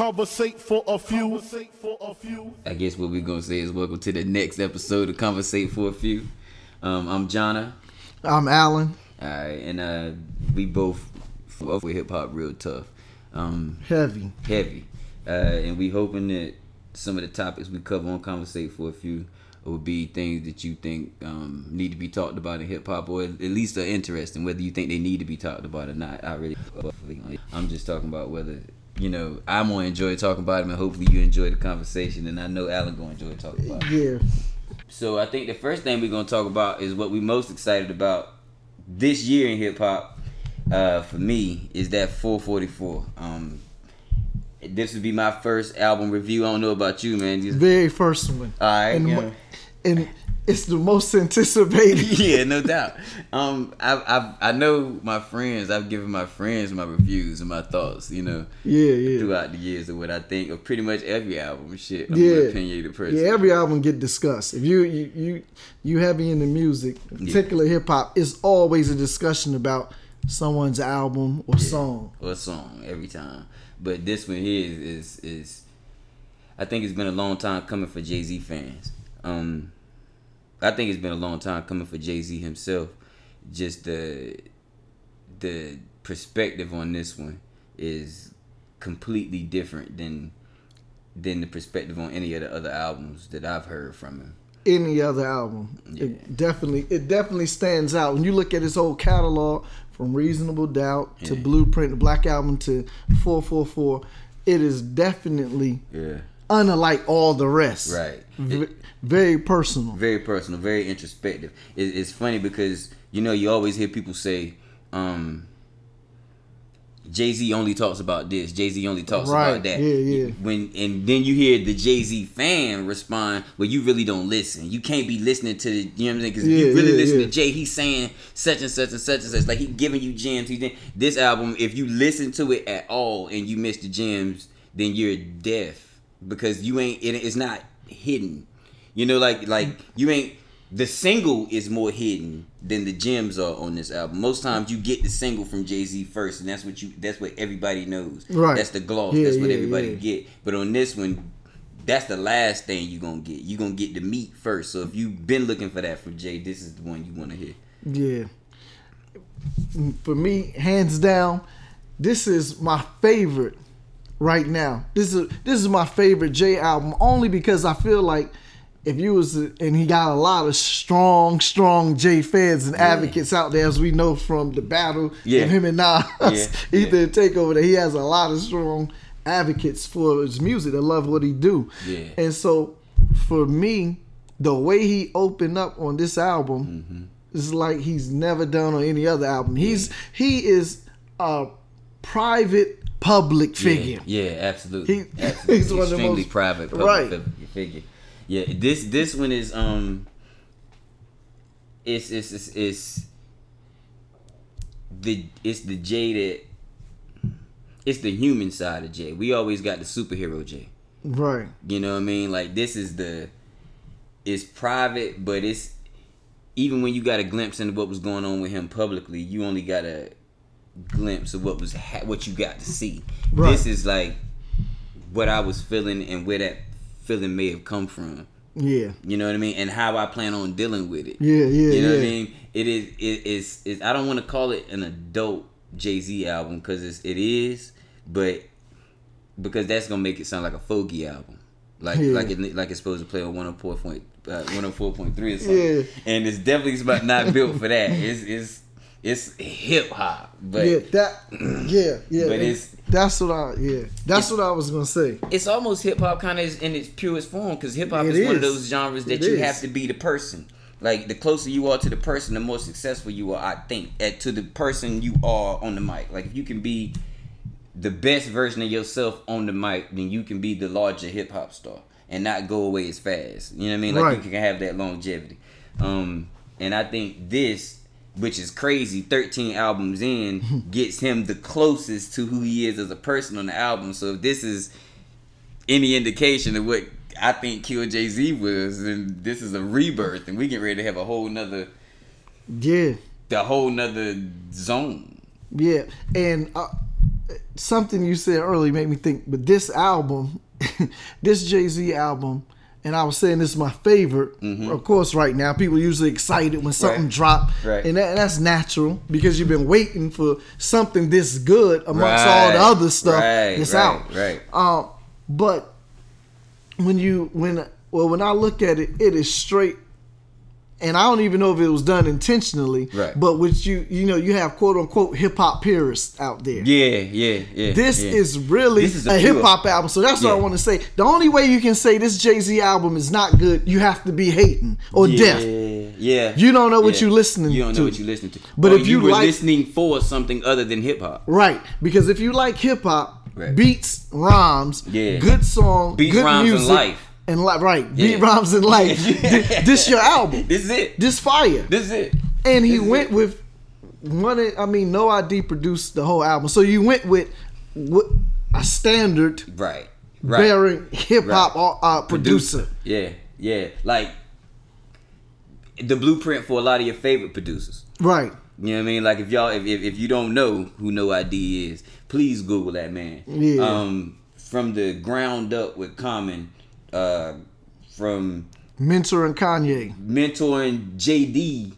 Conversate for a few. Conversate for a few. I guess what we're gonna say is welcome to the next episode of Conversate for a Few. Um, I'm Jonna. I'm Alan. All right, and uh, we both fuck with hip hop real tough, um, Heavy. heavy, uh, and we hoping that some of the topics we cover on Conversate for a Few will be things that you think um, need to be talked about in hip hop, or at least are interesting. Whether you think they need to be talked about or not, I really, I'm just talking about whether you know I'm gonna enjoy talking about them, and hopefully you enjoy the conversation, and I know Alan gonna enjoy talking about. Yeah. So I think the first thing we're gonna talk about is what we're most excited about this year in hip hop. Uh, for me, is that 444. Um, this would be my first album review. I don't know about you, man. Just- Very first one. all right, and, yeah. and it's the most anticipated. yeah, no doubt. Um, I, I I know my friends. I've given my friends my reviews and my thoughts. You know, Yeah, yeah. throughout the years of what I think of pretty much every album. Shit, I'm Yeah. an opinionated person. Yeah, every album get discussed. If you you you, you heavy into music, particular hip hop, it's always a discussion about someone's album or song. or song every time. But this one here is, is is I think it's been a long time coming for Jay Z fans. Um, I think it's been a long time coming for Jay Z himself. Just the the perspective on this one is completely different than than the perspective on any of the other albums that I've heard from him. Any other album, Yeah. it definitely it definitely stands out when you look at his whole catalog from Reasonable Doubt to Yeah. Blueprint, the Black Album to Four Four Four. It is definitely Yeah. Unlike all the rest. Right. V- very personal. very personal, very introspective. It, it's funny because you know you always hear people say, um, Jay Z only talks about this. Jay Z only talks Right, about that. yeah, yeah. When and then you hear the Jay Z fan respond, "Well, you really don't listen. You can't be listening to the you know what I'm saying? Because Yeah, you really yeah, listen yeah. to Jay. He's saying such and such and such and such. Like he giving you gems. He did this album. If you listen to it at all and you miss the gems, then you're deaf because you ain't. It, it's not hidden. You know, like like you ain't. The single is more hidden than the gems are on this album. Most times you get the single from Jay Z first, and that's what you. That's what everybody knows. Right. That's the gloss. Yeah, that's what yeah, everybody yeah. get. But on this one, that's the last thing you gonna get. You gonna get the meat first. So if you've been looking for that from Jay, this is the one you want to hear. Yeah. For me, hands down, this is my favorite right now. This is this is my favorite J album only because I feel like if you was and he got a lot of strong, strong J fans and advocates out there, as we know from the battle Yeah. of him and Nas, Yeah, either takeover that he has a lot of strong advocates for his music that love what he do. Yeah. And so for me, the way he opened up on this album Mm-hmm. is like he's never done on any other album. He's he is a private public figure. Yeah, yeah absolutely. He- absolutely. he's one of the extremely most- private public Right. figure. Yeah, this this one is um. It's it's it's, it's the it's the that it's the human side of Jay. We always got the superhero Jay. Right. You know what I mean? Like this is the it's private, but it's even when you got a glimpse into what was going on with him publicly, you only got a glimpse of what was ha- what you got to see. Right. This is like what I was feeling and where that feeling may have come from. Yeah. You know what I mean? And how I plan on dealing with it. Yeah, yeah, You know what I mean? It is. It is. It's, I don't want to call it an adult Jay Z album because it's it is, but because that's gonna make it sound like a fogey album, like Yeah. like it like it's supposed to play on one hundred four point uh, one hundred four point three or something. Yeah. And it's definitely about not built for that. It's it's it's hip hop, but yeah, that yeah, yeah. But it's- that's what I yeah. That's what I was gonna say. it's almost hip hop kind of in its purest form because hip hop is one of those genres that It you is. have to be the person. Like the closer you are to the person, the more successful you are. I think at to the person you are on the mic. Like if you can be the best version of yourself on the mic, then you can be the larger hip hop star and not go away as fast. You know what I mean? Like Right. you can have that longevity. Um, and I think this, which is crazy, 13 albums in, gets him the closest to who he is as a person on the album. So if this is any indication of what I think Kill Jay Z was, then this is a rebirth, and we get ready to have a whole nother, Yeah. the whole nother zone. Yeah, and uh, something you said earlier made me think. But this album, this Jay Z album, and I was saying this is my favorite. Of course, right now people usually excited when something Mm-hmm. Right. drop, Right. and that, that's natural because you've been waiting for something this good amongst all the other stuff Right, that's right, out. right. Um, but when you when well when I look at it, it is straight. And I don't even know if it was done intentionally, Right. but which you you know you have quote unquote hip hop purists out there. Yeah, yeah, yeah. This yeah. is really This is a, a hip hop album, so that's what I want to say. The only way you can say this Jay Z album is not good, you have to be hating or death. yeah, deaf. Yeah. You don't know what yeah. you listening You don't know to. what you listening to. But Or if you were like- listening for something other than hip hop. Right, because if you like hip hop, Right. beats, rhymes, Yeah. good song, Beats, good music, life. And li- right, Yeah. beat rhymes and life. Thi- this your album. This is it. This fire. This is it. And he This went it. with one. I mean, No ID produced the whole album, so you went with what a standard Right. Right. bearing hip hop Right. uh, producer. Yeah, yeah. Like the blueprint for a lot of your favorite producers. Right. You know what I mean? Like if y'all if, if, if you don't know who No ID is, please Google that man. Yeah. Um from the ground up with Common, uh from Mentor and Kanye. mentoring JD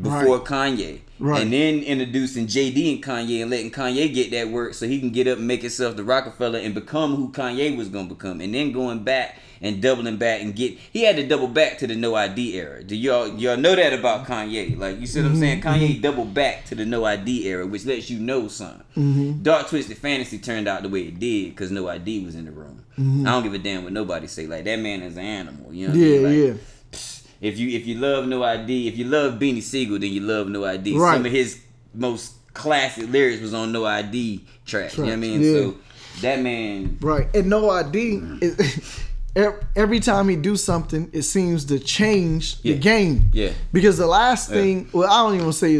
before Kanye. Right. And then introducing JD and Kanye and letting Kanye get that work so he can get up and make himself the Rockefeller and become who Kanye was gonna become. And then going back and doubling back and get he had to double back to the no ID era. Do y'all y'all know that about mm-hmm. Kanye? Like you see what I'm saying? Mm-hmm. Kanye mm-hmm. doubled back to the no ID era, which lets you know something. Dark Twisted Fantasy turned out the way it did because no ID was in the room. I don't give a damn what nobody say. Like that man is an animal. You know what I Yeah, mean? Like, yeah. if you if you love No ID, if you love Beanie Sigel, then you love No ID. Right. Some of his most classic lyrics was on No ID tracks. You know what I mean? yeah. So that man, Right. And No ID, is, ev- every time he do something, it seems to change Yeah. the game. Yeah. Because the last thing, well, I don't even say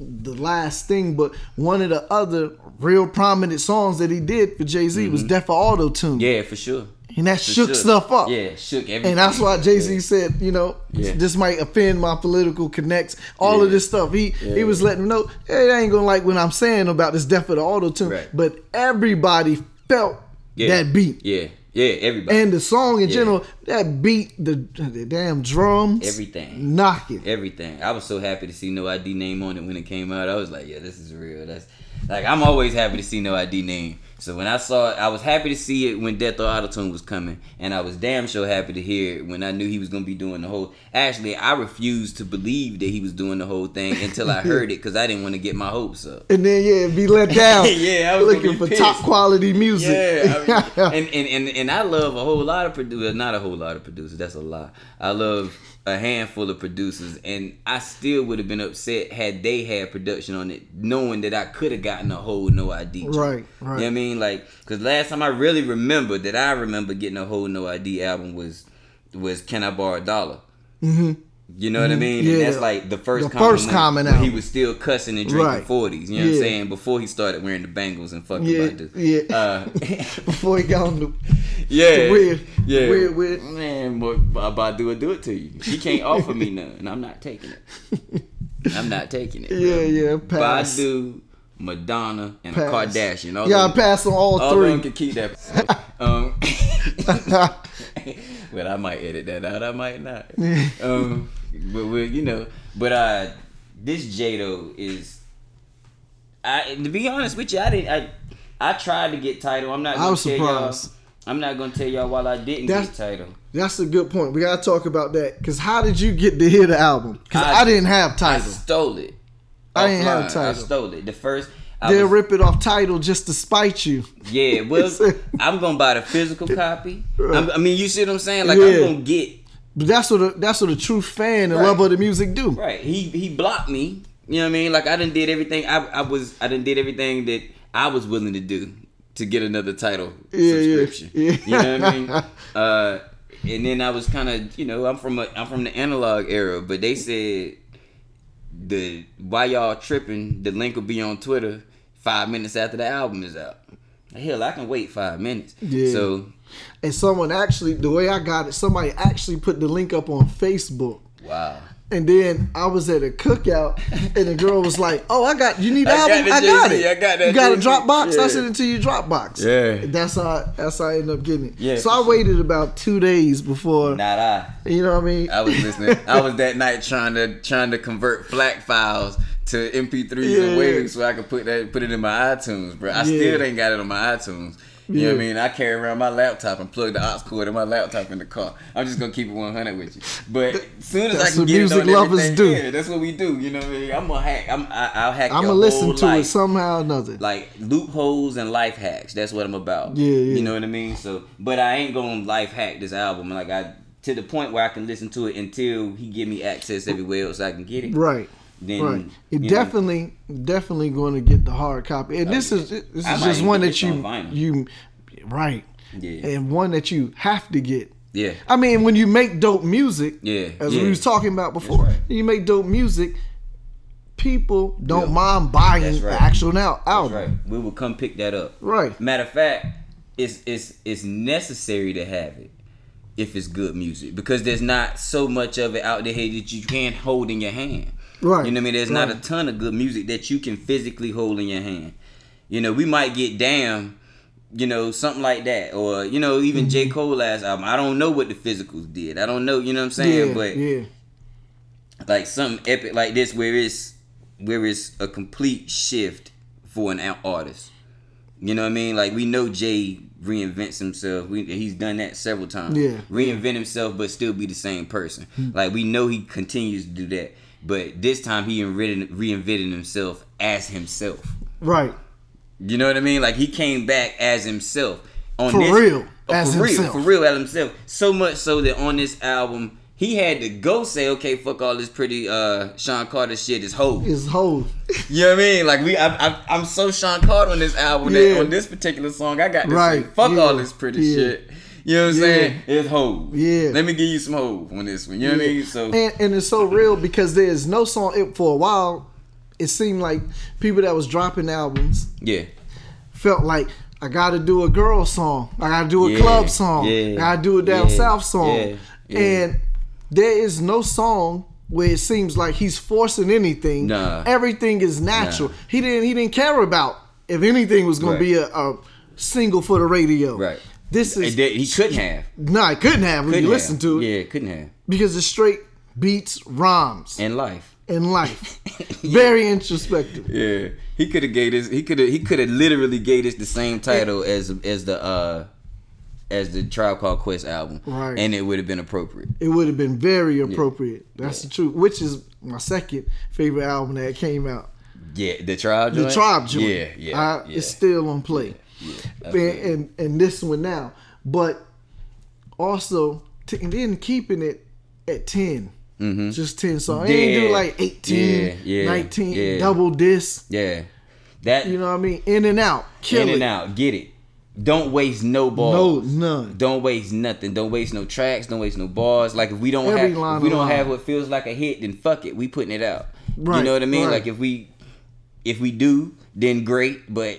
the last thing, but one of the other real prominent songs that he did for Jay Z was Death for Auto Tune. Mm-hmm. yeah, for sure. And that For shook sure. stuff up. Yeah, shook everything. And that's why Jay Z said, you know, Yeah. this might offend my political connects. All of this stuff. He he was letting them know, hey, they ain't gonna like what I'm saying about this death of the auto tune. Right. But everybody felt Yeah. that beat. Yeah, yeah, everybody. And the song in Yeah. general, that beat, the, the damn drums, Everything. knocking. everything. I was so happy to see No ID name on it when it came out. I was like, yeah, this is real. That's like I'm always happy to see No ID name. So when I saw it, I was happy to see it when Death or Autotune was coming, and I was damn sure happy to hear it when I knew he was gonna be doing the whole. Actually, I refused to believe that he was doing the whole thing until I heard it because I didn't want to get my hopes up. And then yeah, be let down. Yeah, I was looking for pissed. top quality music. Yeah, I mean, and, and and and I love a whole lot of producers. Not a whole lot of producers. That's a lie. I love a handful of producers, and I still would have been upset had they had production on it, knowing that I could have gotten a whole no ID. joint. Right, You know what I mean? Like, cause last time I really remember that I remember getting a whole no ID album was was Can I Borrow a Dollar? hmm You know what I mean? Yeah, and that's like the first the Common first Common when he was still cussing and drinking Right. forties. You know what I'm saying? Before he started wearing the bangles and fucking Yeah, Badu. yeah. Uh, Before he got on the yeah, The weird- yeah, weird- weird. Man, boy, Badu will do it to you. He can't offer me none, and I'm not taking it. I'm not taking it. Yeah, bro. yeah, pass. Badu, Madonna, and a Kardashian. All Yeah, I them- passed on all, all three. them can keep that. um, but I might edit that out. I might not. um, but we, you know, but uh, this Jado is. I to be honest with you, I didn't. I I tried to get Tidal. I'm not. I Gonna was tell y'all, surprised. I'm not gonna tell y'all while I didn't That's- get Tidal. That's a good point. We gotta talk about that. Cause how did you get to hear the album? Cause I, I- didn't have Tidal. I stole it. I didn't have Tidal. I stole it. The first. I They'll was- rip it off Tidal just to spite you. Yeah, well, I'm gonna buy the physical copy. I'm, I mean, you see what I'm saying? Like Yeah. I'm gonna get But that's what a, that's what a true fan and Right. lover of the music do. right. He he blocked me. You know what I mean? Like I didn't did everything. I I was I didn't did everything that I was willing to do to get another Tidal Yeah, yeah, subscription. yeah. You know what I mean? Uh, and then I was kind of you know I'm from a I'm from the analog era, but they said the why y'all tripping? The link will be on Twitter five minutes after the album is out. Hell, I can wait five minutes. Yeah. So And someone actually, the way I got it, somebody actually put the link up on Facebook. wow. And then I was at a cookout, and the girl was like, "Oh, I got you need the I got album? the I got it. I got that You got a Jay-Z. Dropbox? Yeah. I sent it to you Dropbox. Yeah. that's how that's how I ended up getting it. Yeah, so I sure. waited about two days before. Not I. You know what I mean? I was listening. I was that night trying to trying to convert FLAC files to MP3s Yeah. and waves so I could put that put it in my iTunes, bro. I Yeah. still ain't got it on my iTunes. You know what I mean? I carry around my laptop and plug the aux cord in my laptop in the car. I'm just gonna keep it 100 with you. But as soon as I can what get it music on lovers do. yeah, that's what we do. You know what I mean? I'm gonna hack. I'm I, I'll hack. I'm gonna listen to life it somehow or another. like loopholes and life hacks. That's what I'm about. Yeah, yeah. You know what I mean? So, but I ain't gonna life hack this album. Like I to the point where I can listen to it until he give me access everywhere else I can get it. right. Then, Right. It you know, definitely, definitely going to get the hard copy. And this oh, is this is I might just one that you on you right. Yeah. And one that you have to get. Yeah. I mean, when you make dope music, Yeah, as yeah. we was talking about before, right. you make dope music, people don't Yeah. mind buying That's the actual now That's right. We will come pick that up. Right. Matter of fact, it's it's it's necessary to have it if it's good music because there's not so much of it out there that you can't hold in your hand. Right. You know what I mean? There's not a ton of good music that you can physically hold in your hand. You know, we might get damn, you know, something like that. Or, you know, even J. Mm-hmm. Cole last album. I don't know what the physicals did. I don't know, you know what I'm saying? Yeah, but yeah. like something epic like this where it's where it's a complete shift for an artist. You know what I mean? Like we know Jay reinvents himself. We, he's done that several times. Yeah. Reinvent himself but still be the same person. Hmm. Like we know he continues to do that. But this time he reinvented, himself as himself. Right. You know what I mean? Like he came back as himself on For this, real, Oh, as for real, himself. for real as himself. So much so that on this album he had to go say, okay, fuck all this pretty uh Sean Carter shit is whole. His whole You know what I mean? Like we, I, I'm so Sean Carter on this album Yeah. that on this particular song I got to Right, say, fuck yeah, all this pretty yeah. shit. You know what I'm Yeah. saying? It's whole. Yeah. Let me give you some whole on this one. You know what I mean? So and, and it's so real because there's no song it, for a while it seemed like people that was dropping albums yeah, felt like I gotta do a girl song. I gotta do a Yeah, club song. yeah, I gotta do a down yeah, south song. yeah, yeah. And there is no song where it seems like he's forcing anything. Nah. Everything is natural. Nah. He didn't he didn't care about if anything was gonna Right. be a, a single for the radio. right. This is that- he couldn't have. no, he couldn't have when Couldn't you have. listen to it Yeah, couldn't have. because it's straight beats, rhymes, In life. and life. Very introspective. Yeah, he could have gave this. He could have. He could have literally gave this the same title as as the uh as the Tribe Called Quest album, Right. And it would have been appropriate. It would have been very appropriate. That's the truth. Which is my second favorite album that came out. Yeah, the Tribe. The joint? Tribe joint. Yeah, yeah, I- yeah. It's still on play. And, and and this one now, but also t- and then keeping it at 10 Mhm. just ten songs. I ain't do like 18, Yeah, yeah, 19, yeah. double disc. Yeah, that You know what I mean? In and out, kill in it. and out. Get it. Don't waste no No, balls. none. Don't waste nothing. Don't waste no tracks. Don't waste no bars. Like if we don't Every have, we don't line. have what feels like a hit, then fuck it. We putting it out. you know what I mean? right. Like if we, if we do, then great. But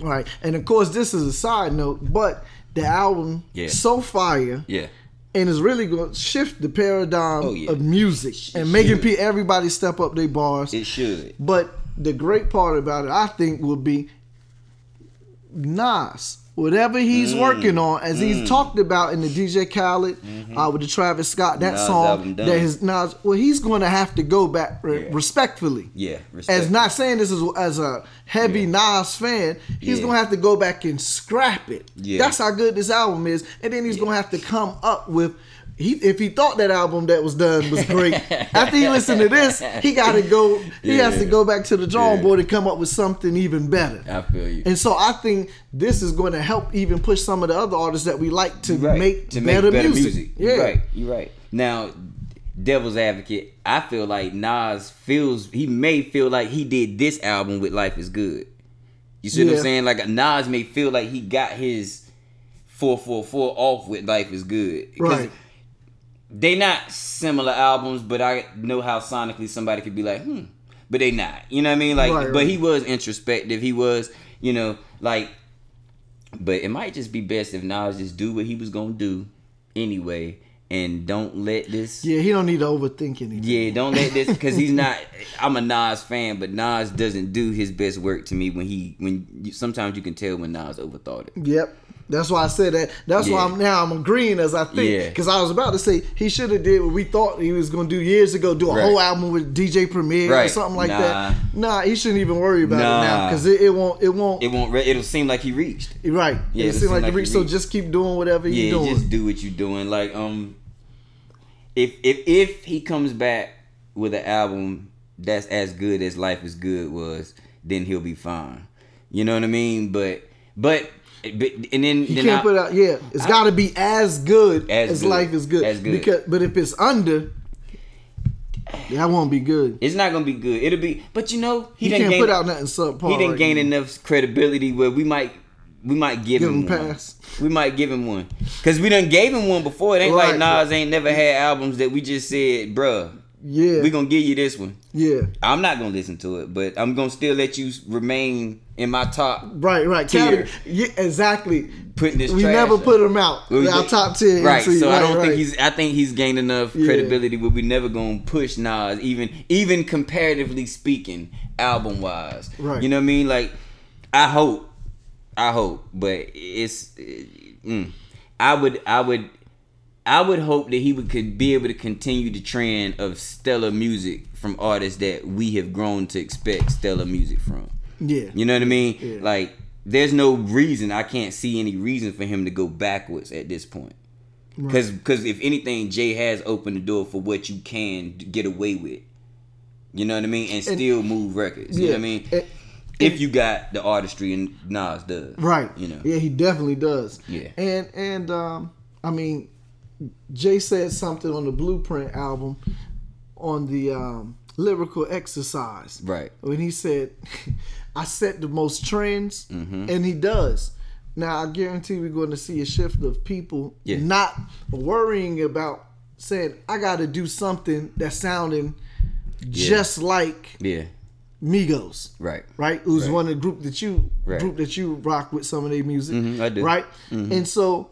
Right. And of course, this is a side note, but the album Yeah. so fire. yeah, and it's really going to shift the paradigm Oh, yeah. of music It and making should. everybody step up their bars. it should. but the great part about it, I think, will be Nas. Whatever he's Mm. working on, as he's talked about in the DJ Khaled uh, with the Travis Scott, that Mm-hmm. Nas song that his Nas, well, he's going to have to go back re- Yeah. respectfully. Yeah, respect. As not saying this is as a heavy Nas fan, he's Yeah. gonna have to go back and scrap it. Yeah. That's how good this album is, and then he's gonna have to come up with. He, if he thought that album that was done was great, after he listened to this, he got to go. He has to go back to the drawing Yeah. board and come up with something even better. I feel you. And so I think this is going to help even push some of the other artists that we like to Right. make to better, make better music. music. Yeah, You're right. You're right. Now, Devil's Advocate, I feel like Nas feels he may feel like he did this album with Life is Good. You see what I'm saying? Like Nas may feel like he got his 444 off with Life is Good. Right. They not similar albums, but I know how sonically somebody could be like, hmm. But they not. You know what I mean? Like Right, but right. he was introspective. He was, you know, like but it might just be best if Nas just do what he was gonna do anyway and don't let this. Yeah, he don't need to overthink anything. Yeah, don't let this because he's not. I'm a Nas fan, but Nas doesn't do his best work to me when he when you, sometimes you can tell when Nas overthought it. Yep. That's why I said that. That's why I'm now I'm agreeing as I think Yeah. because I was about to say he should have did what we thought he was going to do years ago, do a Right. whole album with DJ Premier or something like Nah. that. Nah, he shouldn't even worry about it now because it, it won't it won't It won't. Re- it'll seem like he reached. right. Yeah, it it'll seems seem like, like he reach. So just keep doing whatever Yeah, you're doing. just do what you're doing. Like um, if if if he comes back with an album that's as good as Life is Good was, then he'll be fine. You know what I mean? But but. But, and then, He then can't I- put out. Yeah, it's got to be as good As as, good. life is good. As good. Because, but if it's under, that won't be good. It's not gonna be good. It'll be, but you know, he, He didn't can't gain, put out nothing subpar. He didn't right gain now. enough credibility where we might, we might give, Give him, him pass. We might give him one because we done gave him one before. It ain't Right. like Nas ain't never had albums that we just said, bruh, Yeah, We're gonna give you this one. yeah. I'm not gonna listen to it, but I'm gonna still let you remain in my top. Right, right. Tier. Yeah, exactly. Putting this we never up. put him out. We- Our top ten. Right, entry. so I don't right. think he's. I think he's gained enough Yeah. credibility where we never gonna push Nas, even even comparatively speaking, album wise. Right. You know what I mean? Like, I hope, I hope, but it's. mm, I would, I would, I would hope that he would could be able to continue the trend of stellar music from artists that we have grown to expect stellar music from. Yeah. You know what I mean? Yeah. Like, there's no reason. I can't see any reason for him to go backwards at this point. Because, if anything, Jay has opened the door for what you can get away with. You know what I mean? And still move records. You know what I mean? Eh, if you got the artistry and Nas does. Right. You know. Yeah, he definitely does. Yeah. And and um, I mean, Jay said something on the Blueprint album on the um, lyrical exercise. Right. When he said, "I set the most trends," Mm-hmm. and he does. Now I guarantee we're going to see a shift of people Yeah. not worrying about saying, "I got to do something that's sounding just like Yeah. Migos." Right. right? Who's Right. one of the group that you Right. group that you rock with some of their music, Mhm, I do. right? And so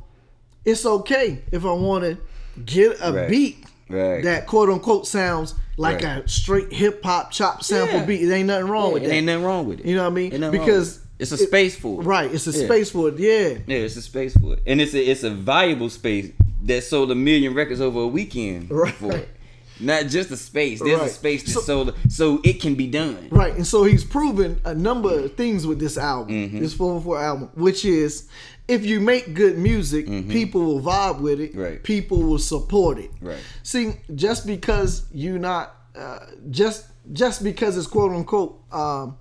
it's okay if I want to get a Right. beat Right. that quote unquote sounds like Right. a straight hip hop chop sample Yeah. beat. It ain't nothing wrong Yeah, with it that. ain't nothing wrong with it. You know what I mean? Because it. it's a it- space for it. right, it's a Yeah. space for it. Yeah, Yeah, it's a space for it, and it's a it's a valuable space that sold a million records over a weekend Right. for it. Not just a space. There's a space that So- sold, so it can be done. Right, and so he's proven a number of things with this album, Mm-hmm. this 444 album, which is if you make good music, people will vibe with it, Mm-hmm. Right. people will support it. Right. See, just because you not uh, just just because it's quote unquote um,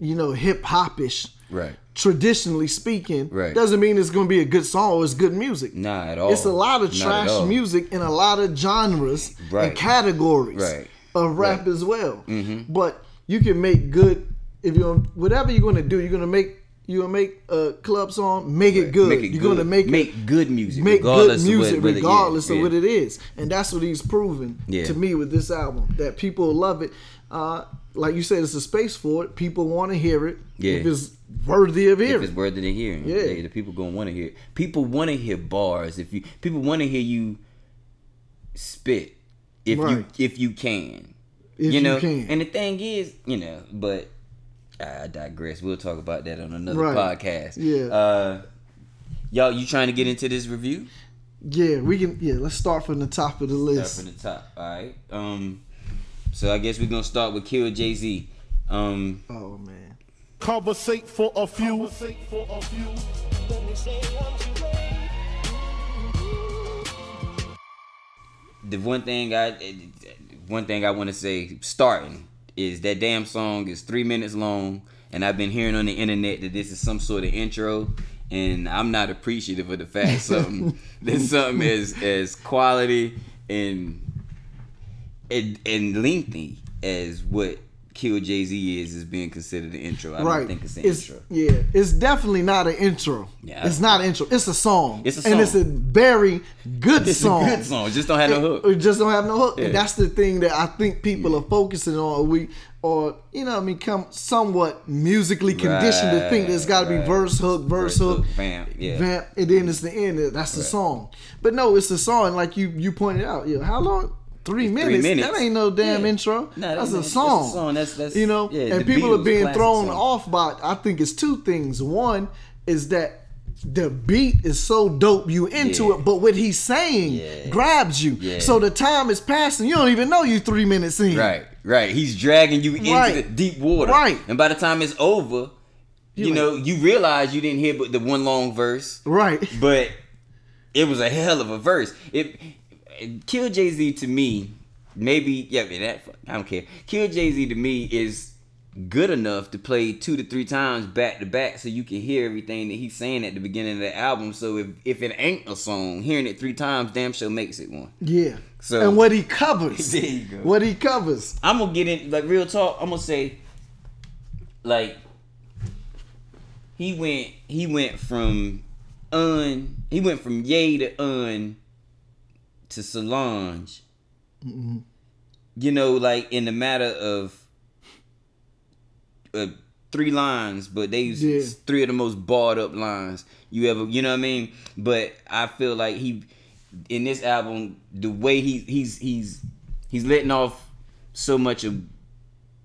you know hip hopish, Right. traditionally speaking, Right. doesn't mean it's going to be a good song or it's good music. Nah, at all. It's a lot of trash music in a lot of genres Right. and categories Right. of rap Right. Mm-hmm. as well. But you can make good if you're whatever you're gonna do. You're gonna make you're gonna make a club song, make it good. Make it you're good. gonna make make it, good music. make good of what- music regardless of what it is, and that's what he's proven to me with this album. That people love it. Uh, like you said, it's a space for it. People want to hear it. Yeah. If it's worthy of hearing. If it's worthy to hearing, Yeah. They- the people gonna want to hear. it. People want to hear bars. If you people want to hear you spit, if you if you can, If you know. you can. And the thing is, you know, but I digress. We'll talk about that on another Right. podcast. Yeah. Uh, y'all, you trying to get into this review? yeah, we can. Yeah, let's start from the top of the Start list. from the top. All right. Um. So I guess we're gonna start with Kill Jay Z. Um. Oh man. Conversate for a few. Conversate for a few. the one thing I one thing I want to say starting is that damn song is three minutes long, and I've been hearing on the internet that this is some sort of intro, and I'm not appreciative of the fact something that something is as quality and and, and lengthy as what Kill Jay Z is is being considered the intro. I right. don't think it's an it's, intro. Yeah, it's definitely not an intro. Yeah, it's not an intro. It's a song. It's a song, and it's a very good It's song. a good song. Just don't have no hook. It just don't have no hook. Yeah. And that's the thing that I think people are focusing on. We or you know, I mean, come somewhat musically conditioned to think there's got to Right, be verse hook, verse, Verse hook, vamp, yeah. vamp, and then it's the end. That's the song. But no, it's the song. Like you you pointed out. Yeah, how long? Three minutes. minutes. That ain't no damn Yeah. intro. No, that's, a not- that's a song. song. That's- that's- you know. yeah, and people are being thrown song. off by. I think it's two things. One is that. The beat is so dope, you into Yeah. it, but what he's saying Yeah. grabs you. Yeah. So the time is passing, you don't even know you three minutes in. Right, right. He's dragging you into Right. the deep water. Right. And by the time it's over, you like- know, you realize you didn't hear but the one long verse, Right. but it was a hell of a verse. It, Kill Jay Z to me, maybe yeah, man, that I don't care. Kill Jay Z to me is good enough to play two to three times back to back so you can hear everything that he's saying at the beginning of the album. So if if it ain't a song, hearing it three times damn sure makes it one. Yeah. So- and what he covers. There you go. What he covers. I'm gonna get in like real talk. I'm gonna say, like, he went he went from un he went from yay to un to Solange. You know, like in the matter of uh, three lines, but they Yeah. three of the most barred up lines you ever. You know what I mean? But I feel like he in this album, the way he he's he's he's letting off so much of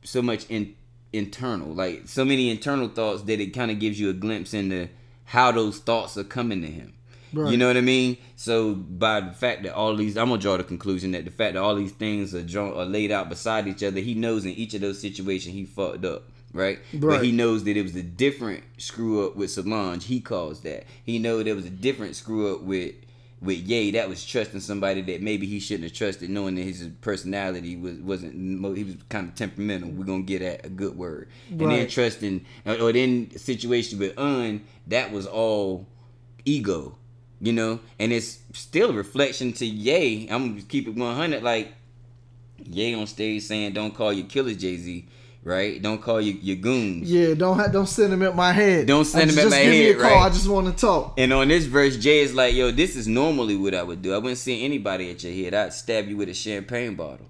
so much in internal, like so many internal thoughts that it kind of gives you a glimpse into how those thoughts are coming to him. Right. You know what I mean? So by the fact that all these, I'm gonna draw the conclusion that the fact that all these things are drawn are laid out beside each other, he knows in each of those situations he fucked up, right? But he knows that it was a different screw up with Solange. He calls that. He know there was a different screw up with with Ye. That was trusting somebody that maybe he shouldn't have trusted, knowing that his personality was wasn't he was kind of temperamental. We're gonna get at a good word, and then trusting or or then situation with Un that was all ego, you know, and it's still a reflection to Ye. I'm gonna keep it 100. Like Ye on stage saying, "Don't call your killer Jay Z." Right? Don't call your, your goons. Yeah, don't ha- don't send him at my head. Don't send I him at just my give me head, a call. right. I just want to talk. And on this verse, Jay is like, yo, this is normally what I would do. I wouldn't send anybody at your head. I'd stab you with a champagne bottle.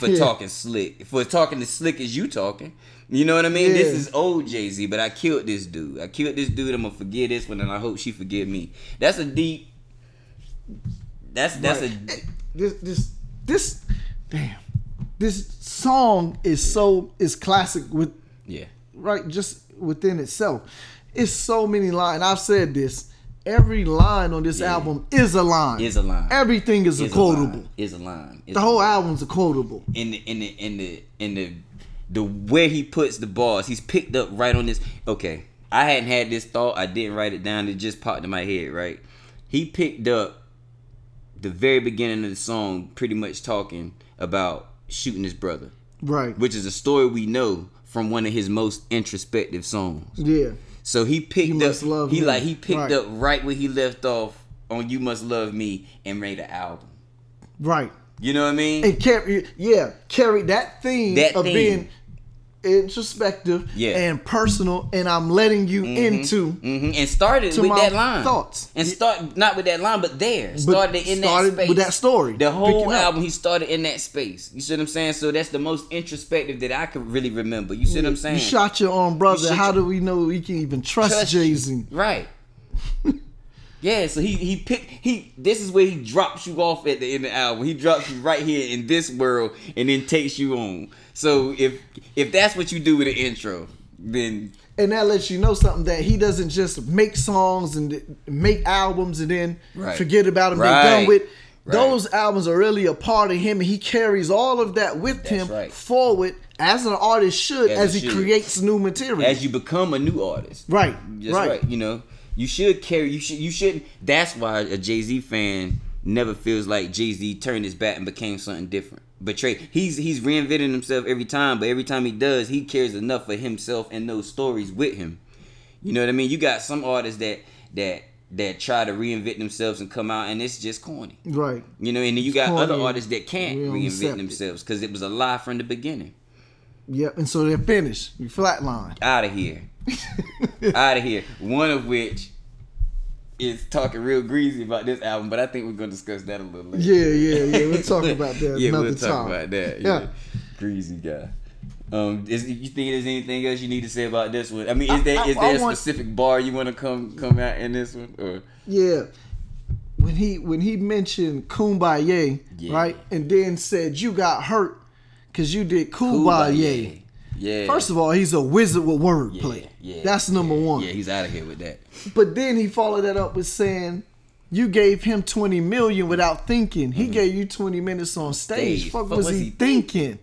For Yeah. talking slick. For talking as slick as you talking. You know what I mean? This is old Jay Z, but I killed this dude. I killed this dude. I'm gonna forget this one, and I hope she forgive me. That's a deep. That's that's Right. a eh, This this this damn. This song is so is classic with yeah. right just within itself. It's so many lines. I've said this. Every line on this Yeah. album is a line. Is a line. Everything is, a Is quotable. line. Is a line. Is The a whole line. album's a quotable. in the in the in the in the the where he puts the bars, he's picked up right on this. Okay, I hadn't had this thought. I didn't write it down. It just popped in my head. Right, he picked up the very beginning of the song, pretty much talking about shooting his brother, Right. which is a story we know from one of his most introspective songs. Yeah. So he picked up. Love he Me. like he picked Right. up right where he left off on "You Must Love Me" and made an album. Right. You know what I mean? And carry yeah, carry that theme That of theme. being introspective Yeah. and personal and I'm letting you into hmm And started with that line. thoughts. And start not with that line, but there. But Started in started that space. Started with that story. The whole album, he started in that space. You see what I'm saying? So that's the most introspective that I could really remember. You see what I'm saying? You shot your own brother. shot How your- do we know we can even trust, Trust. Jay Z? Right. yeah, so he he picked he this is where he drops you off at the end of the album. He drops you right here in this world and then takes you on. So if if that's what you do with the intro, then And that lets you know something that he doesn't just make songs and make albums and then Right. forget about them. Right. They're done with. Right. Those albums are really a part of him, and he carries all of that with That's him forward as an artist should As as, he should. creates new material. as you become a new artist. right, right, right. You know, you should carry. You should. You shouldn't. That's why a Jay Z fan never feels like Jay Z turned his back and became something different. Betray. He's he's reinventing himself every time, but every time he does, he cares enough for himself and those stories with him. You know what I mean? You got some artists that that that try to reinvent themselves and come out, and it's just corny. right. You know, and then you got corny other artists that can't reinvent themselves because it was a lie from the beginning. Yep. And so they're finished. You flatline. Out of here. Out of here. One of which is talking real greasy about this album, but I think we're gonna discuss that a little later. Yeah, yeah, yeah. We'll talk about that yeah, another we'll talk time. about that. Yeah. Yeah. Greasy guy. Um, is, you think there's anything else you need to say about this one? I mean, is there I- is there a want- specific bar you want to come come out in this one? Or Yeah. When he when he mentioned Kumbaya, Yeah. right, and then said you got hurt because you did Kumbaya. Yeah. First of all, he's a wizard with wordplay. yeah, That's number one. Yeah, he's out of here with that. But then he followed that up with saying, "You gave him twenty million without thinking. He gave you twenty minutes on stage. Mm-hmm. Stage. Fuck Fuck was was he he thinking?"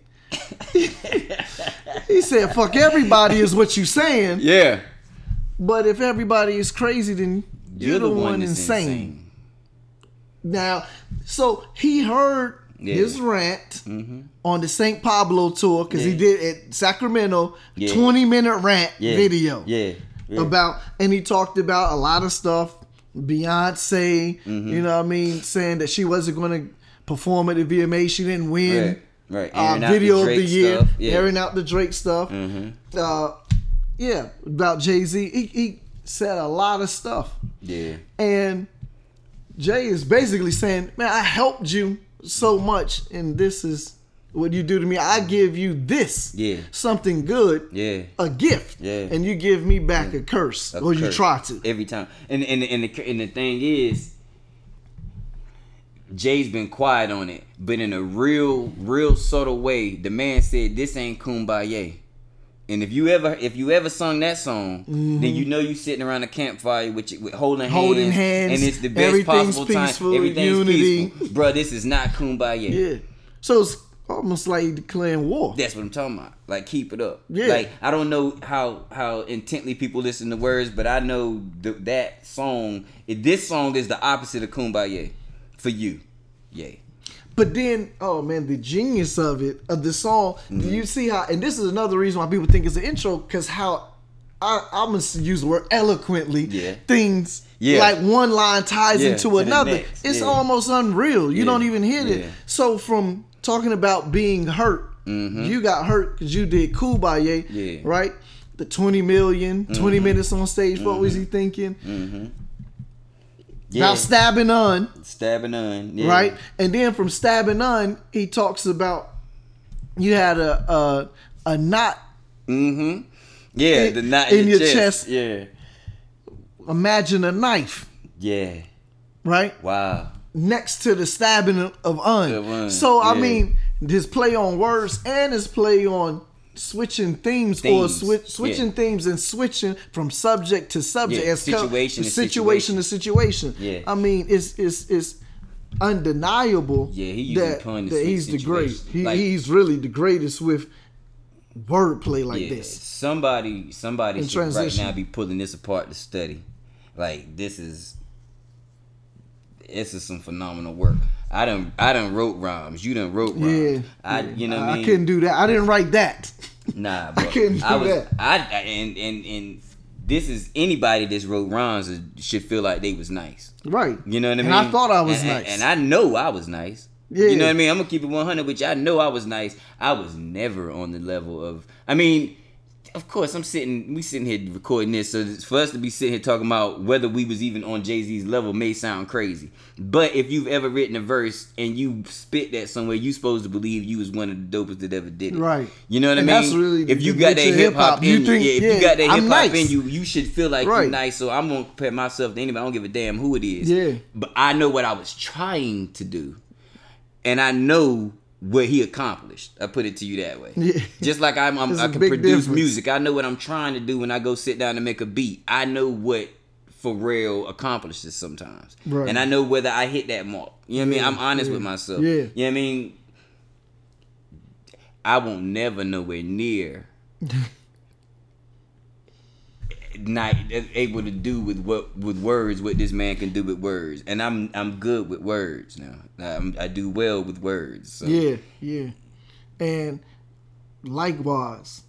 he said, "Fuck everybody is what you saying. Yeah. But if everybody is crazy, then you're, the, one, that's insane. Now, so he heard Yeah. his rant on the St. Pablo tour because he did at Sacramento, Yeah. twenty minute rant Yeah. video Yeah. yeah. about and he talked about a lot of stuff beyonce Mm-hmm. you know what i mean saying that she wasn't going to perform at the vma she didn't win Right. Right. uh, video of the year stuff. Yeah. airing out the drake stuff Mhm. uh, yeah about jay-z he, he said a lot of stuff Yeah. and jay is basically saying man i helped you so much and this is what you do to me i give you this Yeah. something good Yeah. a gift Yeah. and you give me back a curse A or you try to every time. And and and the and the thing is, Jay's been quiet on it, but in a real real subtle way, the man said, "This ain't kumbaya." And if you ever if you ever sung that song, then you know you sitting around a campfire with you, with holding hands, Mm-hmm. Holding hands, and it's the best possible peaceful, time. Everything's unity. peaceful, bro. This is not kumbaya. Yeah. So it's almost like declaring war. That's what I'm talking about. Like keep it up. Yeah. Like I don't know how how intently people listen to words, but I know th- that song. If this song is the opposite of Kumbaya for you. Yeah. But then, oh man, the genius of it, of the song, Mm-hmm. do you see how, and this is another reason why people think it's an intro, because how, I, I'm to use the word eloquently, Yeah. things Yeah. like one line ties Yeah, into another. It's Yeah. almost unreal. You don't even hit it. So from talking about being hurt, you got hurt because you did Kumbaya, Mm-hmm. Yeah. Mm-hmm. right? The 20 million, 20 minutes on stage, what was he thinking? Yeah. About stabbing on. Stabbing on. Yeah. right? And then from stabbing on, he talks about you had a a, a knot. Mm-hmm. Yeah. In- the knot in, in your, your chest. chest. Yeah. Imagine a knife, Yeah. right, Wow. next to the stabbing of un. So I mean, his play on words and his play on switching themes, or Themes, switch, switching yeah. themes and switching from subject to subject Yeah, as situation to situation to situation. Yeah. I mean, it's it's it's undeniable. Yeah, he that, that he's the great. He, Like- he's really the greatest with wordplay like yeah. this. Somebody somebody In should right now be pulling this apart to study. Like this is this is some phenomenal work. I done I done wrote rhymes. You done wrote rhymes. Yeah, I yeah. you know what I, I mean? couldn't do that. I didn't write that. Nah, bro. I couldn't do was, that. I I- and and and this is anybody that's wrote rhymes should feel like they was nice. Right. You know what I mean? And? I thought I was And- and- nice. and I know I was nice. Yeah. You know what I mean? I'm gonna keep it 100, which I know I was nice. I was never on the level of. I mean, of course, I'm sitting. We sitting here recording this, so for us to be sitting here talking about whether we was even on Jay Z's level may sound crazy. But if you've ever written a verse and you spit that somewhere, you supposed to believe you was one of the dopest that ever did it. Right. You know what And I mean? that's really if you got that hip hop in You you, think, yeah, if yeah, you got that hip hop nice. in you, you should feel like Right. you're nice. So I'm gonna compare myself to anybody. I don't give a damn who it is. Yeah. But I know what I was trying to do, and I know what he accomplished. I put it to you that way. Yeah. Just like I'm, I'm I can produce difference. music. I know what I'm trying to do when I go sit down and make a beat. I know what Pharrell accomplishes sometimes, Right. and I know whether I hit that mark. You know what I mean? I'm honest yeah, with myself. yeah. You know what I mean? I won't never nowhere near not able to do with what with words what this man can do with words, and I'm I'm good with words now. I'm, I do well with words. So. Yeah, yeah. And likewise,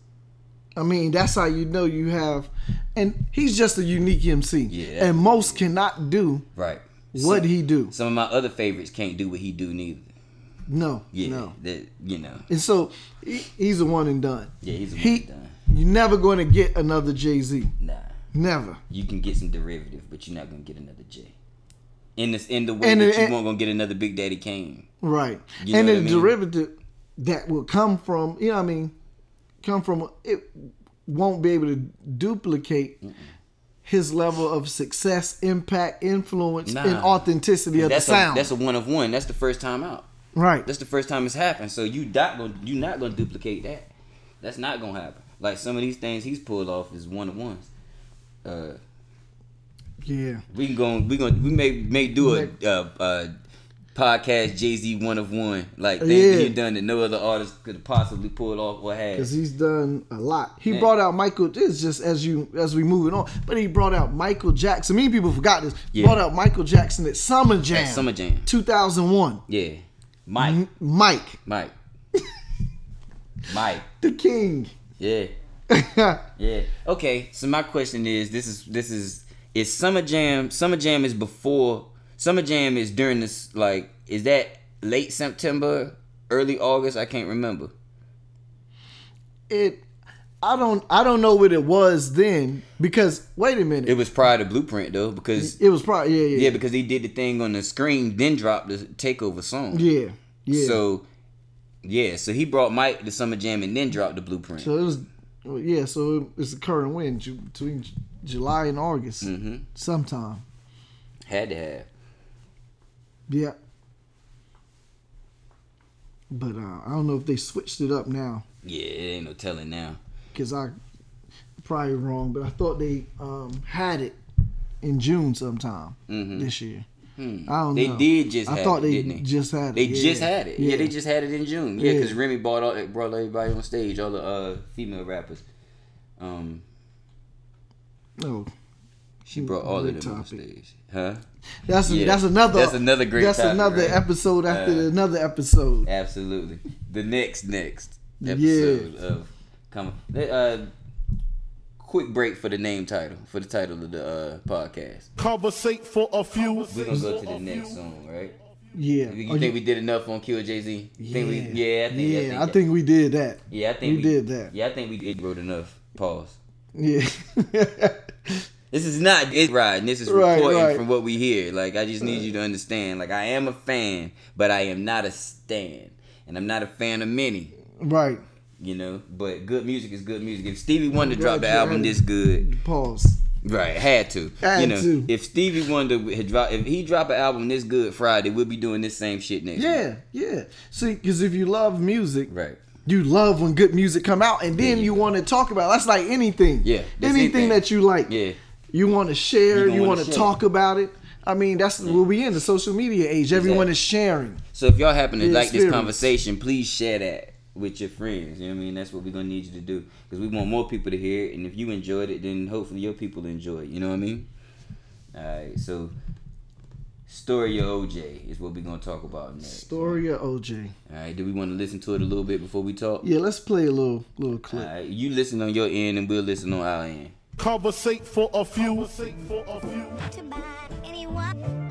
I mean, that's how you know you have. And he's just a unique MC. Yeah. And most cannot do right. what Some- he do. Some of my other favorites can't do what he do neither. No, Yeah, no. that you know. And so he, he's a one and done. Yeah, he's a he, one and done. You're never going to get another Jay Z. Nah, Never. you can get some derivative, but you're not gonna get another J. In this, in the way And that it- you won't gonna get another Big Daddy Kane. Right. You and the I mean? derivative that will come from, you know what I mean, come from, it won't be able to duplicate his level of success, impact, influence, and authenticity of the sound. a that's a one of one. That's the first time out. right. That's the first time it's happened. So you not gonna you not gonna duplicate that. That's not gonna happen. Like some of these things he's pulled off is one of ones. Uh, yeah. we can go. We gonna we may may do a uh, uh, podcast Jay Z one of one like things Yeah. he done that no other artist could possibly pull off or Because he's done a lot. He Yeah. brought out Michael. This is just as you as we moving on, but he brought out Michael Jackson. Many people forgot this. Yeah. Brought out Michael Jackson at Summer Jam, At Summer Jam. 2001. Yeah, Mike, M- Mike, Mike, Mike. the king. Yeah. Yeah. Okay. So my question is, this is this is is Summer Jam. Summer Jam is before. Summer Jam is during this. Like, is that late September, early August? I can't remember. it I don't I don't know what it was then because wait a minute. It was prior to Blueprint though, because It was probably yeah yeah yeah, because he did the thing on the screen, then dropped the takeover song. yeah yeah. So yeah, so he brought Mike to Summer Jam and then dropped the Blueprint. So it was yeah. So it's the current Ju- between July and August hmm sometime. Had to have. Yeah. But uh, I don't know if they switched it up now Yeah, it ain't no telling now. because I probably wrong, but I thought they um, had it in June sometime Mhm. this year. Hmm. I don't They know. did just I have thought it, they they? just had it. They yeah. just had it. Yeah. they just had it in June. Yeah, Yeah. because Remy brought all brought everybody on stage, all the uh, female rappers. Um, Oh, she brought all of them on stage, huh? that's Yeah. that's another. That's another great That's topic, another right? episode after Uh, another episode. Absolutely. The next next Yeah. episode of come. Uh, quick break for the name title for the title of the uh, podcast. Conversate for a few. We're gonna go to the next song, right? Yeah. You Oh, think we did enough on Kill Jay Z? yeah. Think we, yeah, I think, yeah, I think, I think we did that. yeah, I think we did that. Yeah, I think we did wrote enough. Pause. Yeah. This is not it riding. This is Right, reporting right. from what we hear. Like I just need you to understand. Like I am a fan, but I am not a stan, and I'm not a fan of many. right. You know, but good music is good music. If Stevie Wonder dropped the album this good, Pause. right, had to. Had you know, to. if Stevie Wonder had dropped, if he dropped an album this good Friday, we'll be doing this same shit next. week. Yeah, yeah. See, because if you love music, Right. you love when good music come out, and then you you want to talk about. That's like anything. Yeah, anything, anything. that you like. Yeah. You want to share. You want to talk about it. I mean, that's what we in the social media age. Everyone is sharing. So if y'all happen to like this conversation, please share that with your friends. You know what I mean? That's what we're gonna need you to do because we want more people to hear it. And if you enjoyed it, then hopefully your people enjoy it. You know what I mean? All right. So story of OJ is what we're gonna talk about next. Story of OJ. All right. Do we want to listen to it a little bit before we talk? Yeah, let's play a little little clip. right. You listen on your end, and we'll listen on our end. Conversate for a few. Conversate for a few. to buy anyone.